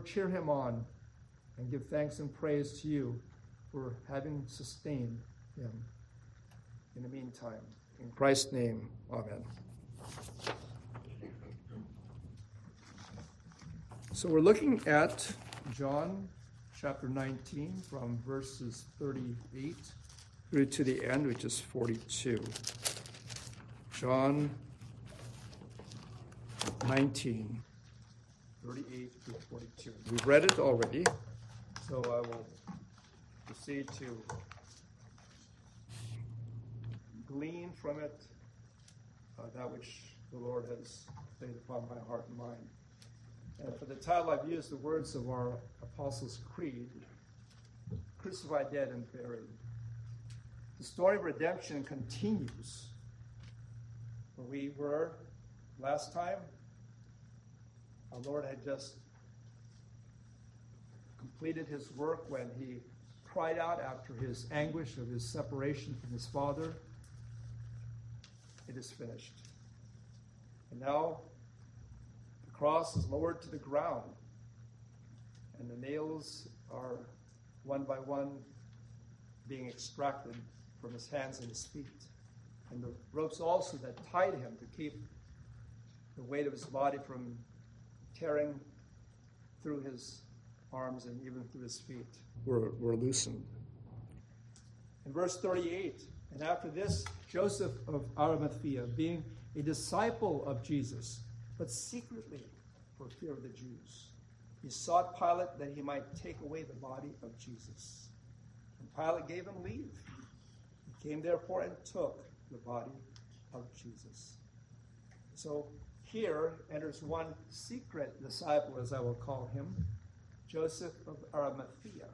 Lord cheer him on and give thanks and praise to you for having sustained him in the meantime. In Christ's name, amen. So we're looking at John chapter 19 from verses 38 through to the end, which is 42. John 19, 38 through 42. We've read it already, so I will proceed to glean from it uh, that which the Lord has laid upon my heart and mind. And for the title, I've used the words of our Apostles' Creed crucified, dead, and buried. The story of redemption continues. Where we were last time, our Lord had just completed his work when he cried out after his anguish of his separation from his Father, It is finished. And now the cross is lowered to the ground, and the nails are one by one being extracted from his hands and his feet. And the ropes also that tied him to keep the weight of his body from tearing through his arms and even through his feet were, were loosened. In verse 38, and after this, Joseph of Arimathea, being a disciple of Jesus, but secretly for fear of the Jews, he sought Pilate that he might take away the body of Jesus. And Pilate gave him leave. He came therefore and took the body of Jesus. So here enters one secret disciple, as I will call him, Joseph of Arimathea.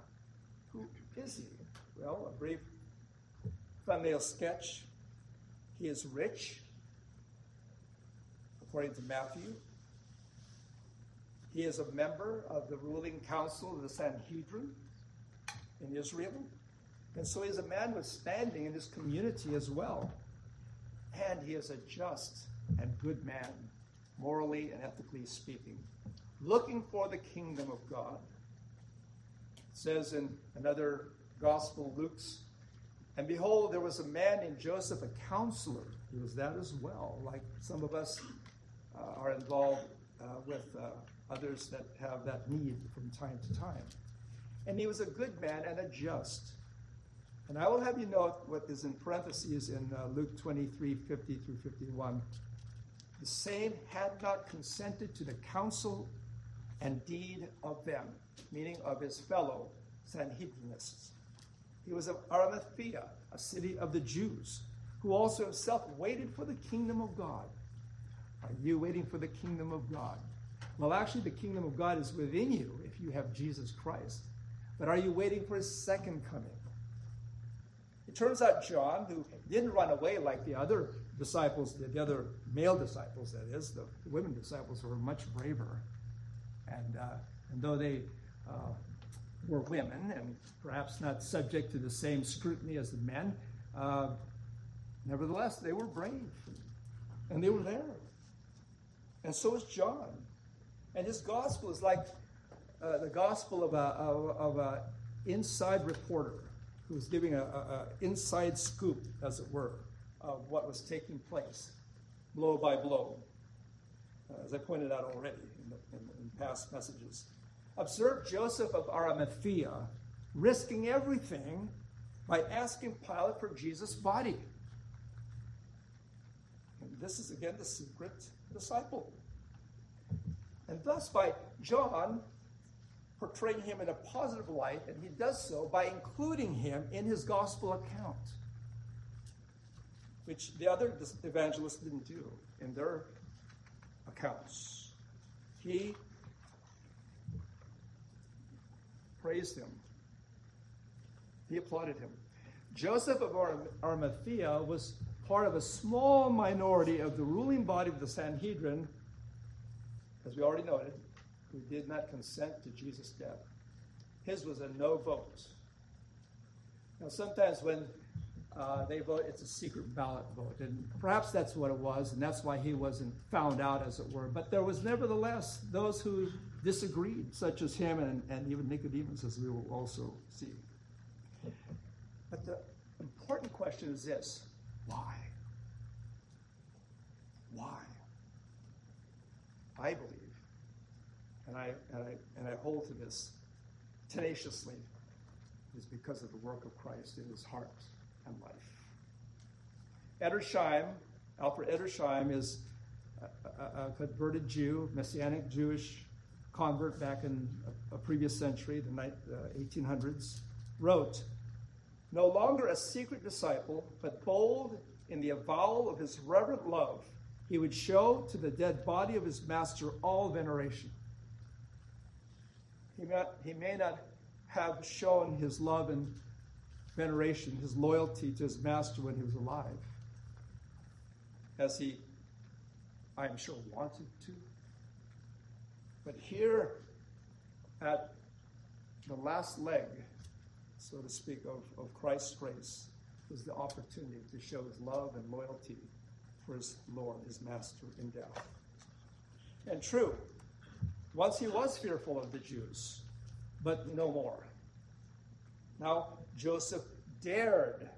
Who is he? Well, a brief thumbnail sketch. He is rich, according to Matthew. He is a member of the ruling council of the Sanhedrin in Israel. And so he's a man with standing in his community as well. And he is a just and good man, morally and ethically speaking, looking for the kingdom of God. It says in another gospel, Luke's, and behold, there was a man named Joseph, a counselor. He was that as well, like some of us uh, are involved uh, with uh, others that have that need from time to time. And he was a good man and a just. And I will have you note what is in parentheses in uh, Luke 23 50 through 51. The same had not consented to the counsel and deed of them, meaning of his fellow Sanhedrinists. He was of Arimathea, a city of the Jews, who also himself waited for the kingdom of God. Are you waiting for the kingdom of God? Well, actually, the kingdom of God is within you if you have Jesus Christ. But are you waiting for his second coming? It turns out John, who didn't run away like the other disciples did, the other male disciples, that is, the, women disciples were much braver. And, uh, and though they uh, were women and perhaps not subject to the same scrutiny as the men, uh, nevertheless, they were brave. And they were there. And so is John. And his gospel is like uh, the gospel of a, of, of a inside reporter who's giving a, a, a, inside scoop, as it were, of what was taking place, blow by blow, uh, as I pointed out already in, the, in, in past messages. Observe Joseph of Arimathea risking everything by asking Pilate for Jesus' body. And this is again the secret disciple. And thus, by John portraying him in a positive light, and he does so by including him in his gospel account, which the other evangelists didn't do in their accounts. He praised him, he applauded him. Joseph of Arimathea was part of a small minority of the ruling body of the Sanhedrin, as we already noted, who did not consent to Jesus' death. His was a no vote. Now, sometimes when uh, they vote, it's a secret ballot vote, and perhaps that's what it was, and that's why he wasn't found out, as it were. But there was nevertheless those who disagreed, such as him and, and even Nicodemus, as we will also see. But the important question is this why? Why? I believe, and I, and I, and I hold to this tenaciously, is because of the work of Christ in his heart and life. Edersheim, Alfred Edersheim, is a, converted Jew, Messianic Jewish convert back in a, previous century, the uh, 1800s, wrote, No longer a secret disciple, but bold in the avowal of his reverent love, he would show to the dead body of his master all veneration. He may, he may not have shown his love and veneration, his loyalty to his master when he was alive, as he, I am sure, wanted to. But here at the last leg, so to speak, of, of Christ's grace was the opportunity to show his love and loyalty for his Lord, his master in death. And true, once he was fearful of the Jews, but no more. Now, Joseph dared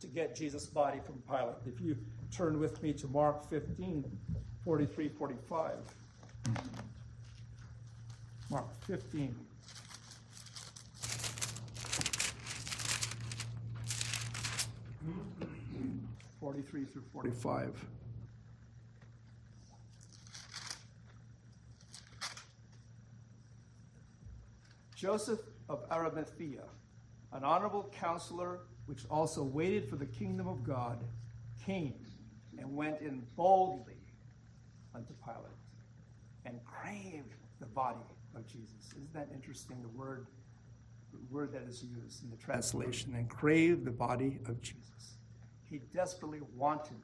to get Jesus' body from Pilate. If you turn with me to Mark 15, 43, 45. Mark 15. Forty-three through forty-five. Joseph of Arimathea, an honorable counselor, which also waited for the kingdom of God, came and went in boldly unto Pilate and craved the body of Jesus. Isn't that interesting? The word, the word that is used in the translation, and craved the body of Jesus. He desperately wanted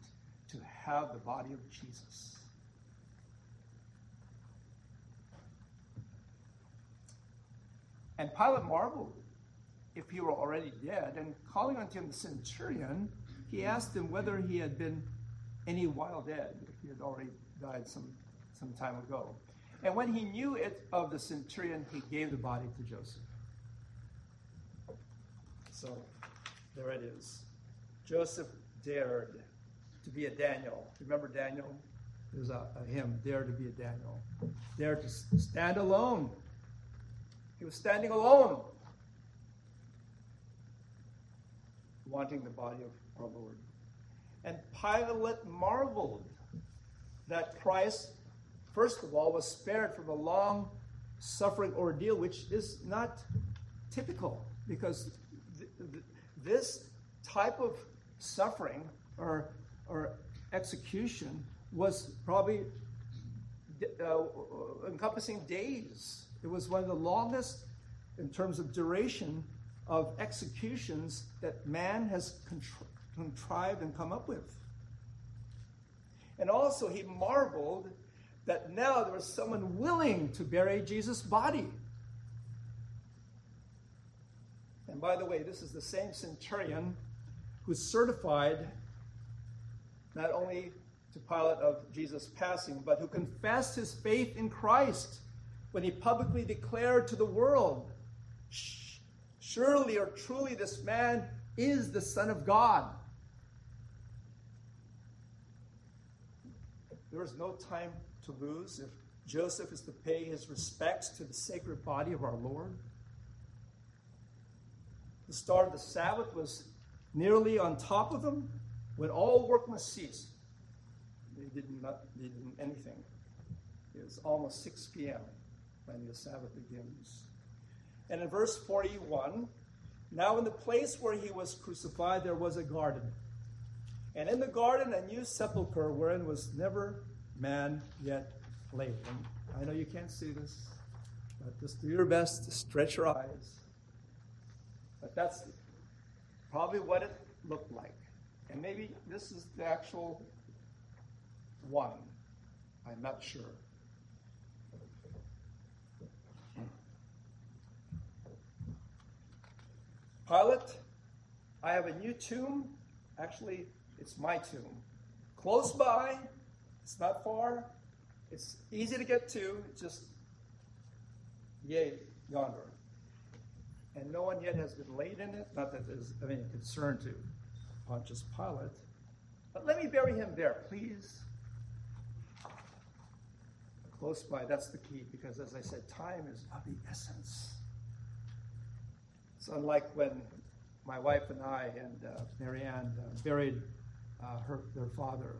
to have the body of Jesus. And Pilate marveled if he were already dead, and calling unto him the centurion, he asked him whether he had been any while dead, if he had already died some, some time ago. And when he knew it of the centurion, he gave the body to Joseph. So there it is. Joseph dared to be a Daniel. Remember Daniel? There's a, a hymn, Dare to be a Daniel. Dare to stand alone. He was standing alone, wanting the body of our Lord. And Pilate marveled that Christ first of all, was spared from a long suffering ordeal, which is not typical because th- th- this type of suffering or, or execution was probably uh, encompassing days. It was one of the longest in terms of duration of executions that man has contri- contrived and come up with. And also, he marveled that now there was someone willing to bury Jesus' body. And by the way, this is the same centurion who certified not only to Pilate of Jesus' passing, but who confessed his faith in Christ when he publicly declared to the world, Surely or truly, this man is the Son of God. There is no time to lose if Joseph is to pay his respects to the sacred body of our Lord. The start of the Sabbath was nearly on top of them when all work must cease. They did not they did anything. It was almost 6 p.m. when the Sabbath begins. And in verse 41, now in the place where he was crucified, there was a garden. And in the garden, a new sepulchre wherein was never man yet laid. And I know you can't see this, but just do your best to stretch your eyes. But that's probably what it looked like. And maybe this is the actual one. I'm not sure. Pilate, I have a new tomb. Actually, it's my tomb. Close by, it's not far. It's easy to get to. Just yea, yonder. And no one yet has been laid in it, not that there's of any concern to Pontius Pilate. But let me bury him there, please. Close by, that's the key, because as I said, time is of the essence. It's unlike when my wife and I and uh, Marianne uh, buried uh, her, their father.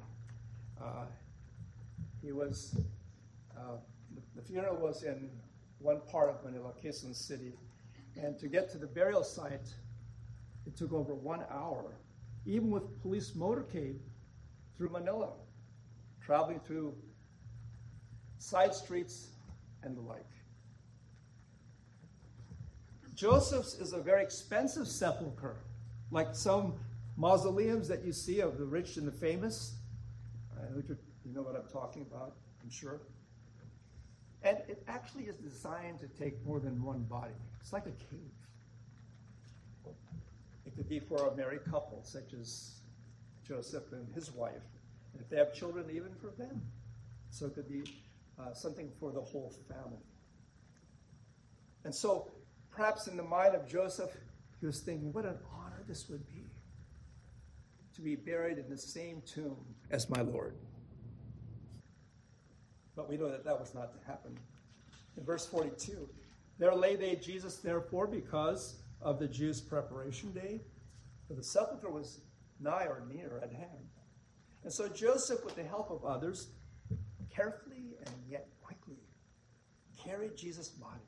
Uh, he was, uh, the funeral was in one part of Manila, Quezon City. And to get to the burial site, it took over one hour, even with police motorcade through Manila, traveling through side streets and the like. Joseph's is a very expensive sepulcher, like some mausoleums that you see of the rich and the famous. You know what I'm talking about, I'm sure. And it actually is designed to take more than one body. It's like a cave. It could be for a married couple, such as Joseph and his wife. And if they have children, even for them. So it could be uh, something for the whole family. And so, perhaps in the mind of Joseph, he was thinking, what an honor this would be to be buried in the same tomb as my Lord. But we know that that was not to happen. In verse 42, there lay they Jesus, therefore, because of the Jews' preparation day, for the sepulchre was nigh or near at hand. And so Joseph, with the help of others, carefully and yet quickly carried Jesus' body,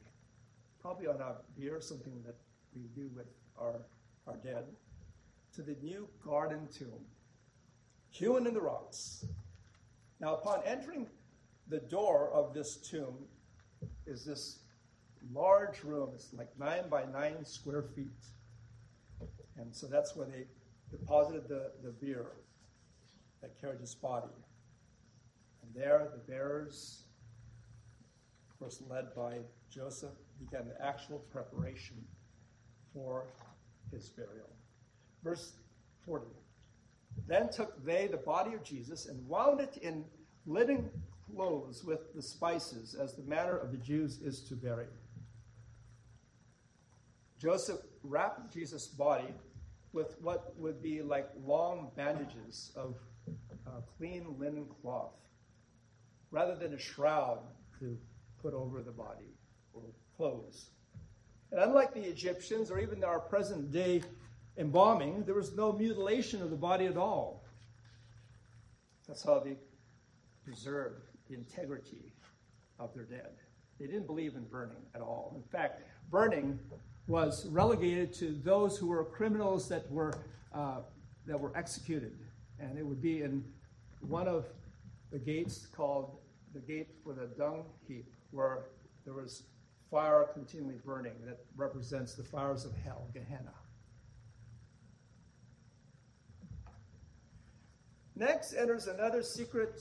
probably on bier or something that we do with our, our dead, to the new garden tomb, hewn in the rocks. Now, upon entering the door of this tomb is this large room. It's like nine by nine square feet. And so that's where they deposited the, the bier that carried his body. And there, the bearers, of course, led by Joseph, began the actual preparation for his burial. Verse 40. Then took they the body of Jesus and wound it in linen clothes with the spices, as the manner of the Jews is to bury. Joseph wrapped Jesus' body with what would be like long bandages of uh, clean linen cloth, rather than a shroud to put over the body or clothes. And unlike the Egyptians or even our present day embalming, there was no mutilation of the body at all. That's how they preserved the integrity of their dead. They didn't believe in burning at all. In fact, burning was relegated to those who were criminals that were, uh, that were executed. And it would be in one of the gates called the gate for the dung heap, where there was fire continually burning that represents the fires of hell, Gehenna. Next enters another secret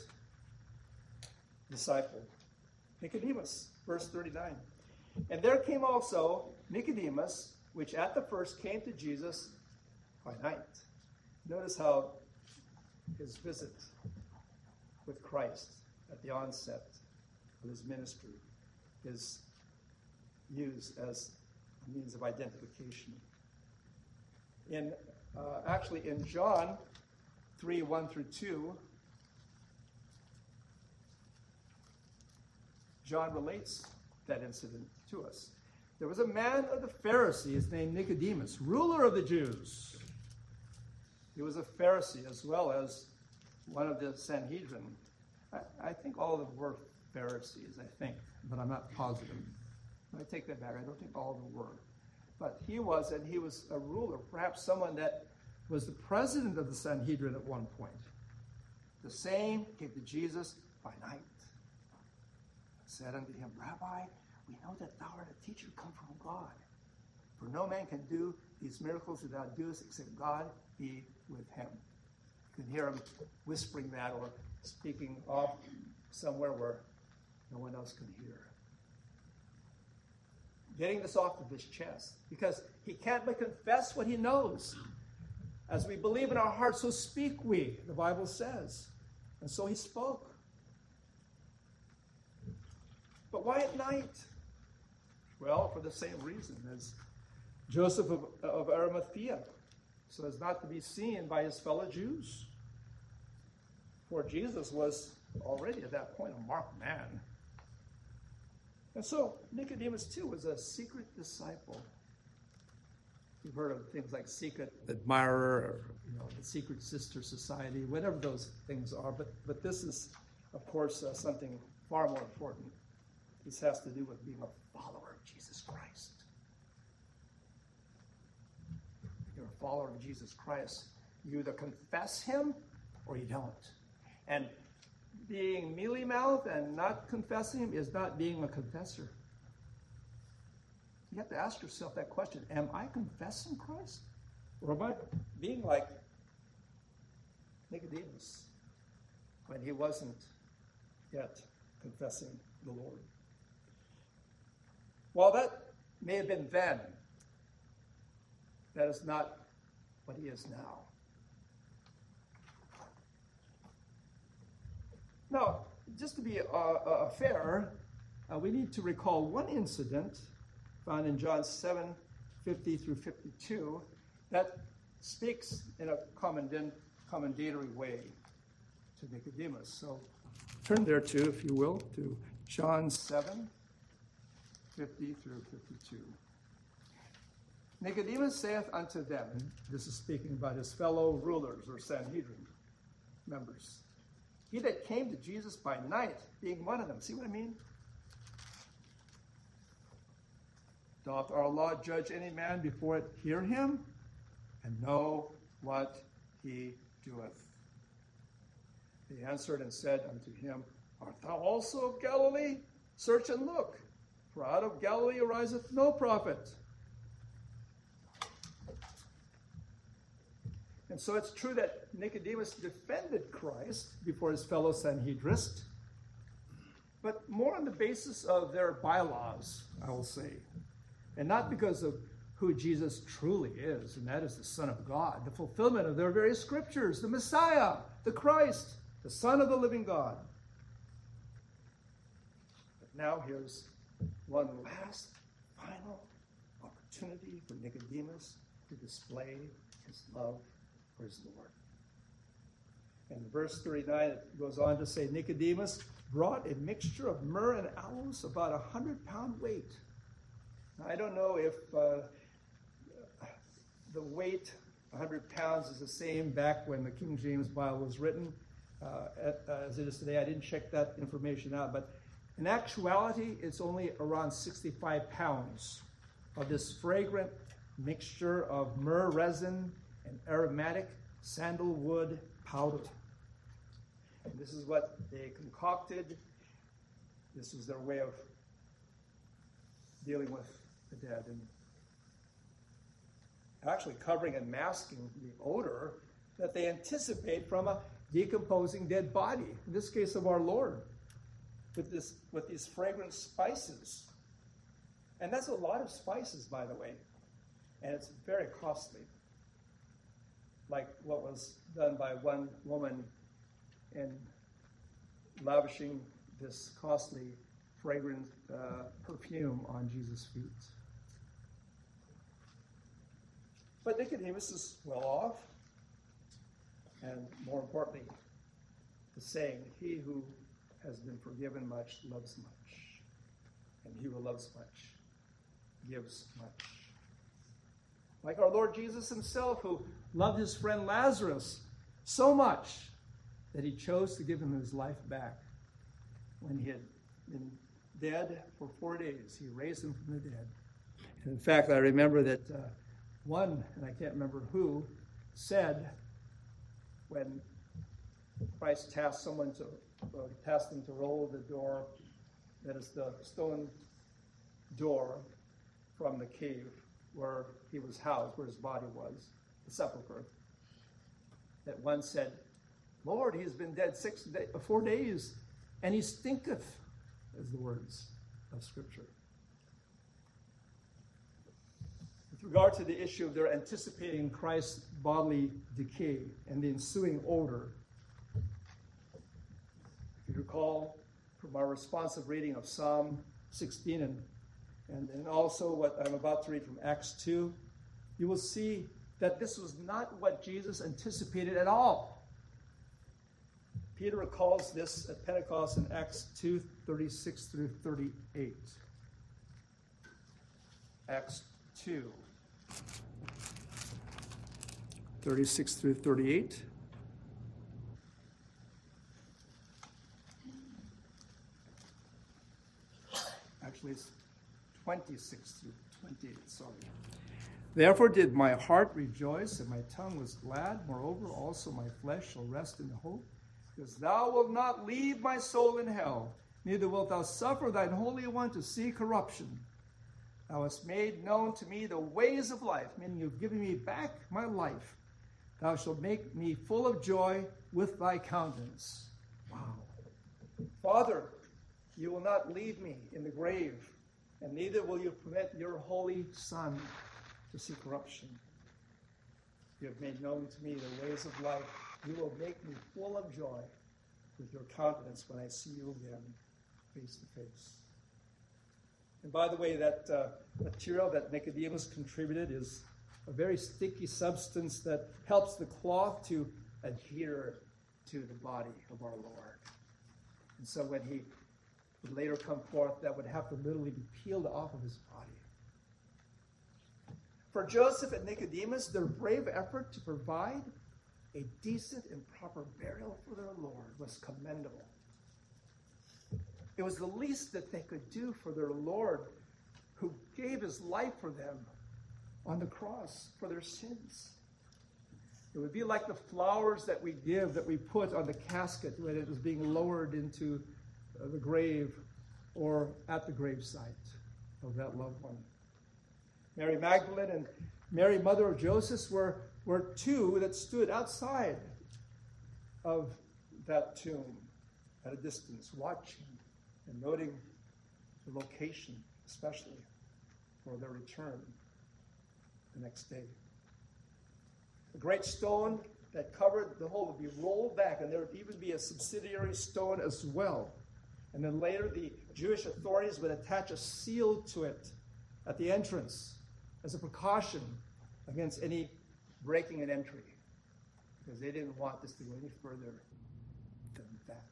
disciple, Nicodemus, verse 39. And there came also Nicodemus, which at the first came to Jesus by night. Notice how his visit with Christ at the onset of his ministry is used as a means of identification. In uh, actually in John 3 1 through 2, John relates that incident to us. There was a man of the Pharisees named Nicodemus, ruler of the Jews. He was a Pharisee as well as one of the Sanhedrin. I, I think all of them were Pharisees, I think, but I'm not positive. I take that back. I don't think all of them were. But he was, and he was a ruler, perhaps someone that was the president of the Sanhedrin at one point. The same came to Jesus by night said unto him, Rabbi, we know that thou art a teacher come from God. For no man can do these miracles that thou doest except God be with him. You can hear him whispering that or speaking off somewhere where no one else can hear. Getting this off of his chest because he can't but confess what he knows. As we believe in our hearts, so speak we, the Bible says. And so he spoke. But why at night? Well, for the same reason as Joseph of, of Arimathea, so as not to be seen by his fellow Jews. For Jesus was already at that point a marked man. And so Nicodemus, too, was a secret disciple. You've heard of things like secret admirer or you know, the secret sister society, whatever those things are. But, but this is, of course, uh, something far more important. This has to do with being a follower of Jesus Christ. You're a follower of Jesus Christ. You either confess him or you don't. And being mealy mouthed and not confessing him is not being a confessor. You have to ask yourself that question Am I confessing Christ? Or am I being like Nicodemus when he wasn't yet confessing the Lord? While that may have been then, that is not what he is now. Now, just to be uh, uh, fair, uh, we need to recall one incident found in John 7 50 through 52 that speaks in a commendatory way to Nicodemus. So turn there too, if you will, to John 7 50 through 52. Nicodemus saith unto them, this is speaking about his fellow rulers or Sanhedrin members. He that came to Jesus by night, being one of them. See what I mean? Doth our law judge any man before it hear him and know what he doeth? He answered and said unto him, Art thou also of Galilee? Search and look, for out of Galilee ariseth no prophet. And so it's true that Nicodemus defended Christ before his fellow Sanhedrist, but more on the basis of their bylaws, I will say, and not because of who Jesus truly is, and that is the Son of God, the fulfillment of their various scriptures, the Messiah, the Christ, the Son of the living God. But now here's one last, final opportunity for Nicodemus to display his love for his Lord. And verse 39, it goes on to say Nicodemus brought a mixture of myrrh and aloes, about a hundred pound weight. Now, I don't know if uh, the weight, 100 pounds, is the same back when the King James Bible was written uh, uh, as it is today. I didn't check that information out, but in actuality, it's only around 65 pounds of this fragrant mixture of myrrh resin and aromatic sandalwood powder. And this is what they concocted. This is their way of dealing with the dead and actually covering and masking the odor that they anticipate from a decomposing dead body. In this case of our Lord, with this with these fragrant spices. And that's a lot of spices, by the way. And it's very costly like what was done by one woman in lavishing this costly, fragrant uh, perfume on Jesus' feet. But Nicodemus is well off, and more importantly, the saying, He who has been forgiven much loves much, and he who loves much gives much. Like our Lord Jesus himself, who loved his friend Lazarus so much that he chose to give him his life back when he had been dead for four days. He raised him from the dead. And in fact, I remember that uh, one, and I can't remember who, said when Christ tasked someone to, uh, tasked them to roll the door, that is the stone door from the cave where he was housed, where his body was, the sepulchre, that one said, Lord, he has been dead six day, uh, four days, and he stinketh, as the words of Scripture. With regard to the issue of their anticipating Christ's bodily decay and the ensuing odor, if you recall from our responsive reading of Psalm 16 and and, and also what I'm about to read from Acts 2, you will see that this was not what Jesus anticipated at all. Peter recalls this at Pentecost in Acts 2 36 through 38. Acts 2 36 through 38. Actually, it's 26 through 28, sorry. Therefore did my heart rejoice, and my tongue was glad. Moreover, also my flesh shall rest in hope, because thou wilt not leave my soul in hell, neither wilt thou suffer thine Holy One to see corruption. Thou hast made known to me the ways of life, meaning you've given me back my life. Thou shalt make me full of joy with thy countenance. Wow. Father, you will not leave me in the grave, and neither will you permit your holy Son to see corruption. You have made known to me the ways of life. You will make me full of joy with your countenance when I see you again, face to face. And by the way, that uh, material that Nicodemus contributed is a very sticky substance that helps the cloth to adhere to the body of our Lord. And so when he would later come forth, that would have to literally be peeled off of his body. For Joseph and Nicodemus, their brave effort to provide a decent and proper burial for their Lord was commendable. It was the least that they could do for their Lord who gave his life for them on the cross for their sins. It would be like the flowers that we give, that we put on the casket when it was being lowered into Uh, the grave or at the gravesite of that loved one. Mary Magdalene and Mary, mother of Joseph, were, were two that stood outside of that tomb at a distance, watching and noting the location, especially for their return the next day. The great stone that covered the hole would be rolled back, and there would even be a subsidiary stone as well. And then later, the Jewish authorities would attach a seal to it at the entrance as a precaution against any breaking an entry, because they didn't want this to go any further than that.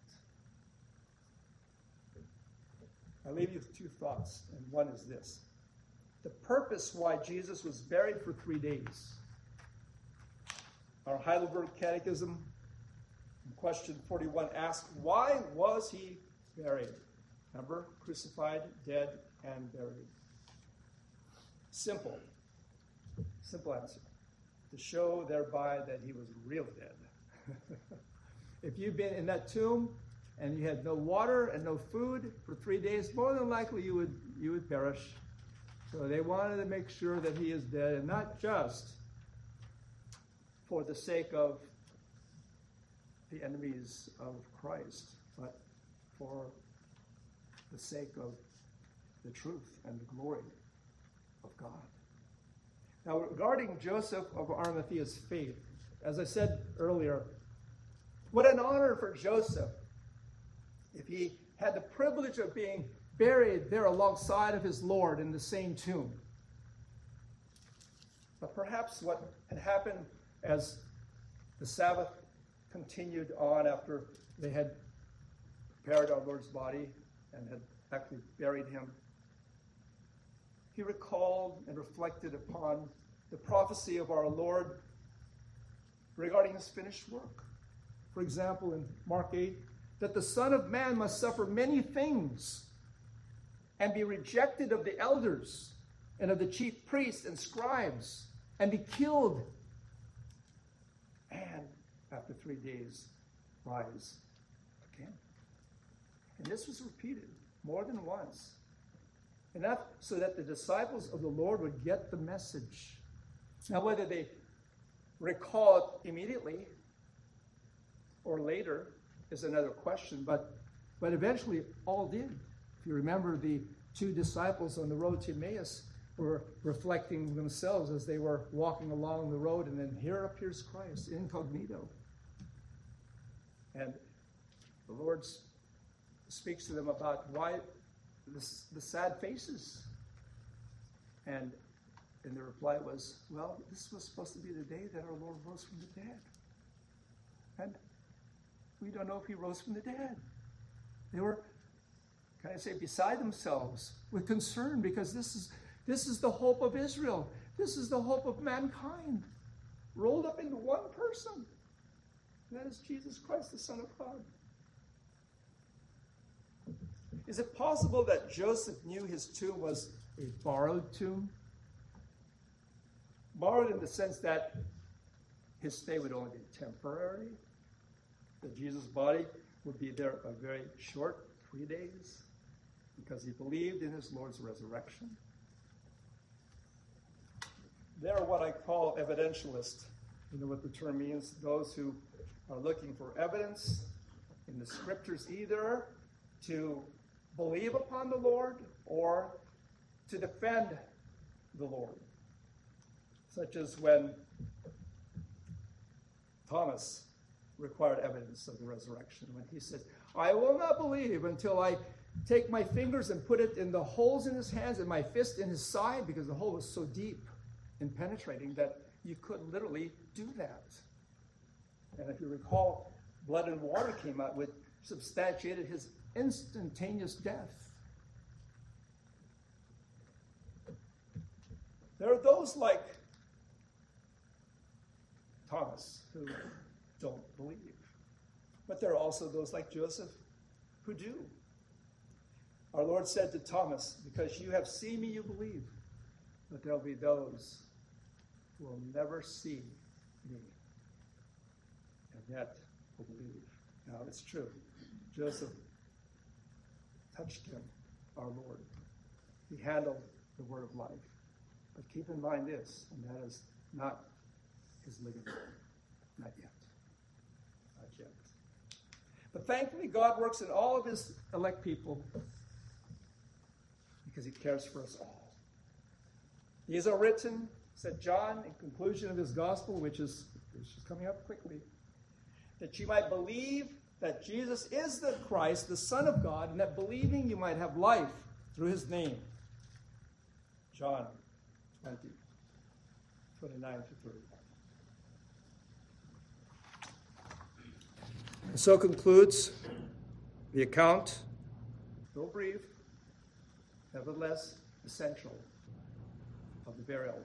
I leave you with two thoughts, and one is this the purpose why Jesus was buried for three days. Our Heidelberg Catechism, question 41, asks, Why was he buried? Remember, crucified, dead, and buried. Simple. Simple answer. To show thereby that he was real dead. if you've been in that tomb and you had no water and no food for three days, more than likely you would, you would perish. So they wanted to make sure that he is dead, and not just for the sake of the enemies of Christ, but for the sake of the truth and the glory of God. Now, regarding Joseph of Arimathea's faith, as I said earlier, what an honor for Joseph if he had the privilege of being buried there alongside of his Lord in the same tomb. But perhaps what had happened as the Sabbath continued on after they had prepared our Lord's body and had actually buried him, he recalled and reflected upon the prophecy of our Lord regarding his finished work. For example, in Mark 8, that the Son of Man must suffer many things and be rejected of the elders and of the chief priests and scribes and be killed. And after three days, rise. And this was repeated more than once. Enough so that the disciples of the Lord would get the message. Now, whether they recall it immediately or later is another question, but, but eventually all did. If you remember, the two disciples on the road to Emmaus were reflecting themselves as they were walking along the road, and then here appears Christ incognito. And the Lord speaks to them about why the, the sad faces And, and the reply was, Well, this was supposed to be the day that our Lord rose from the dead. And we don't know if he rose from the dead. They were, can I say, beside themselves with concern because this is, this is the hope of Israel. This is the hope of mankind, rolled up into one person. That is Jesus Christ, the Son of God. Is it possible that Joseph knew his tomb was a borrowed tomb? Borrowed in the sense that his stay would only be temporary, that Jesus' body would be there a very short three days because he believed in his Lord's resurrection. They're what I call evidentialists. You know what the term means? Those who are looking for evidence in the scriptures either to believe upon the Lord or to defend the Lord. Such as when Thomas required evidence of the resurrection, when he said, I will not believe until I take my fingers and put it in the holes in his hands and my fist in his side, because the hole was so deep and penetrating that you could literally do that. And if you recall, blood and water came out, which substantiated his instantaneous death. There are those like Thomas who don't believe. But there are also those like Joseph who do. Our Lord said to Thomas, Because you have seen me, you believe. But there'll be those who will never see me and yet will believe. Now, it's true. Joseph touched him, our Lord. He handled the word of life. But keep in mind this, and that is not his living. Not yet. Not yet. But thankfully, God works in all of his elect people because he cares for us all. These are written, said John, in conclusion of his gospel, which is, which is coming up quickly, that you might believe that Jesus is the Christ, the Son of God, and that believing you might have life through his name. John 20, 29 to 31. And so concludes the account, though brief, nevertheless essential, of the burial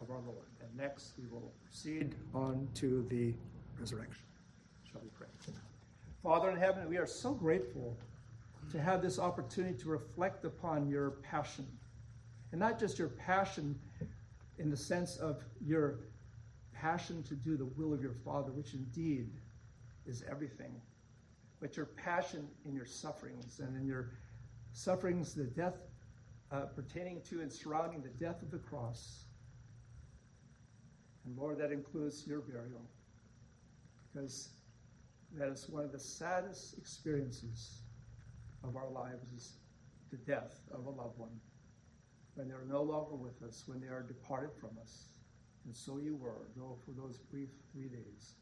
of our Lord. And next we will proceed on to the resurrection. Shall we pray? Father in heaven, we are so grateful to have this opportunity to reflect upon your passion. And not just your passion in the sense of your passion to do the will of your Father, which indeed is everything, but your passion in your sufferings and in your sufferings, the death uh, pertaining to and surrounding the death of the cross. And Lord, that includes your burial, because that is one of the saddest experiences of our lives is the death of a loved one when they are no longer with us, when they are departed from us. And so you were, though for those brief three days.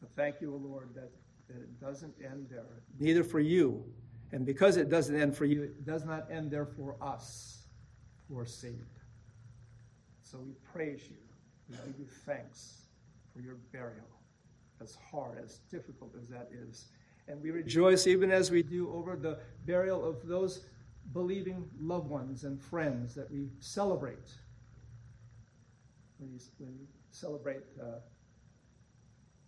But thank you, O Lord, that, that it doesn't end there. Neither for you. And because it doesn't end for you, it does not end there for us who are saved. So we praise you. We give you thanks for your burial, as hard, as difficult as that is. And we rejoice even as we do over the burial of those believing loved ones and friends that we celebrate. When you, celebrate, uh,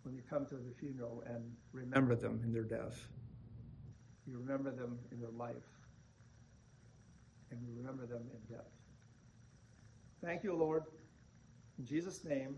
when you come to the funeral and remember them in their death, you remember them in their life, and you remember them in death. Thank you, Lord. In Jesus' name,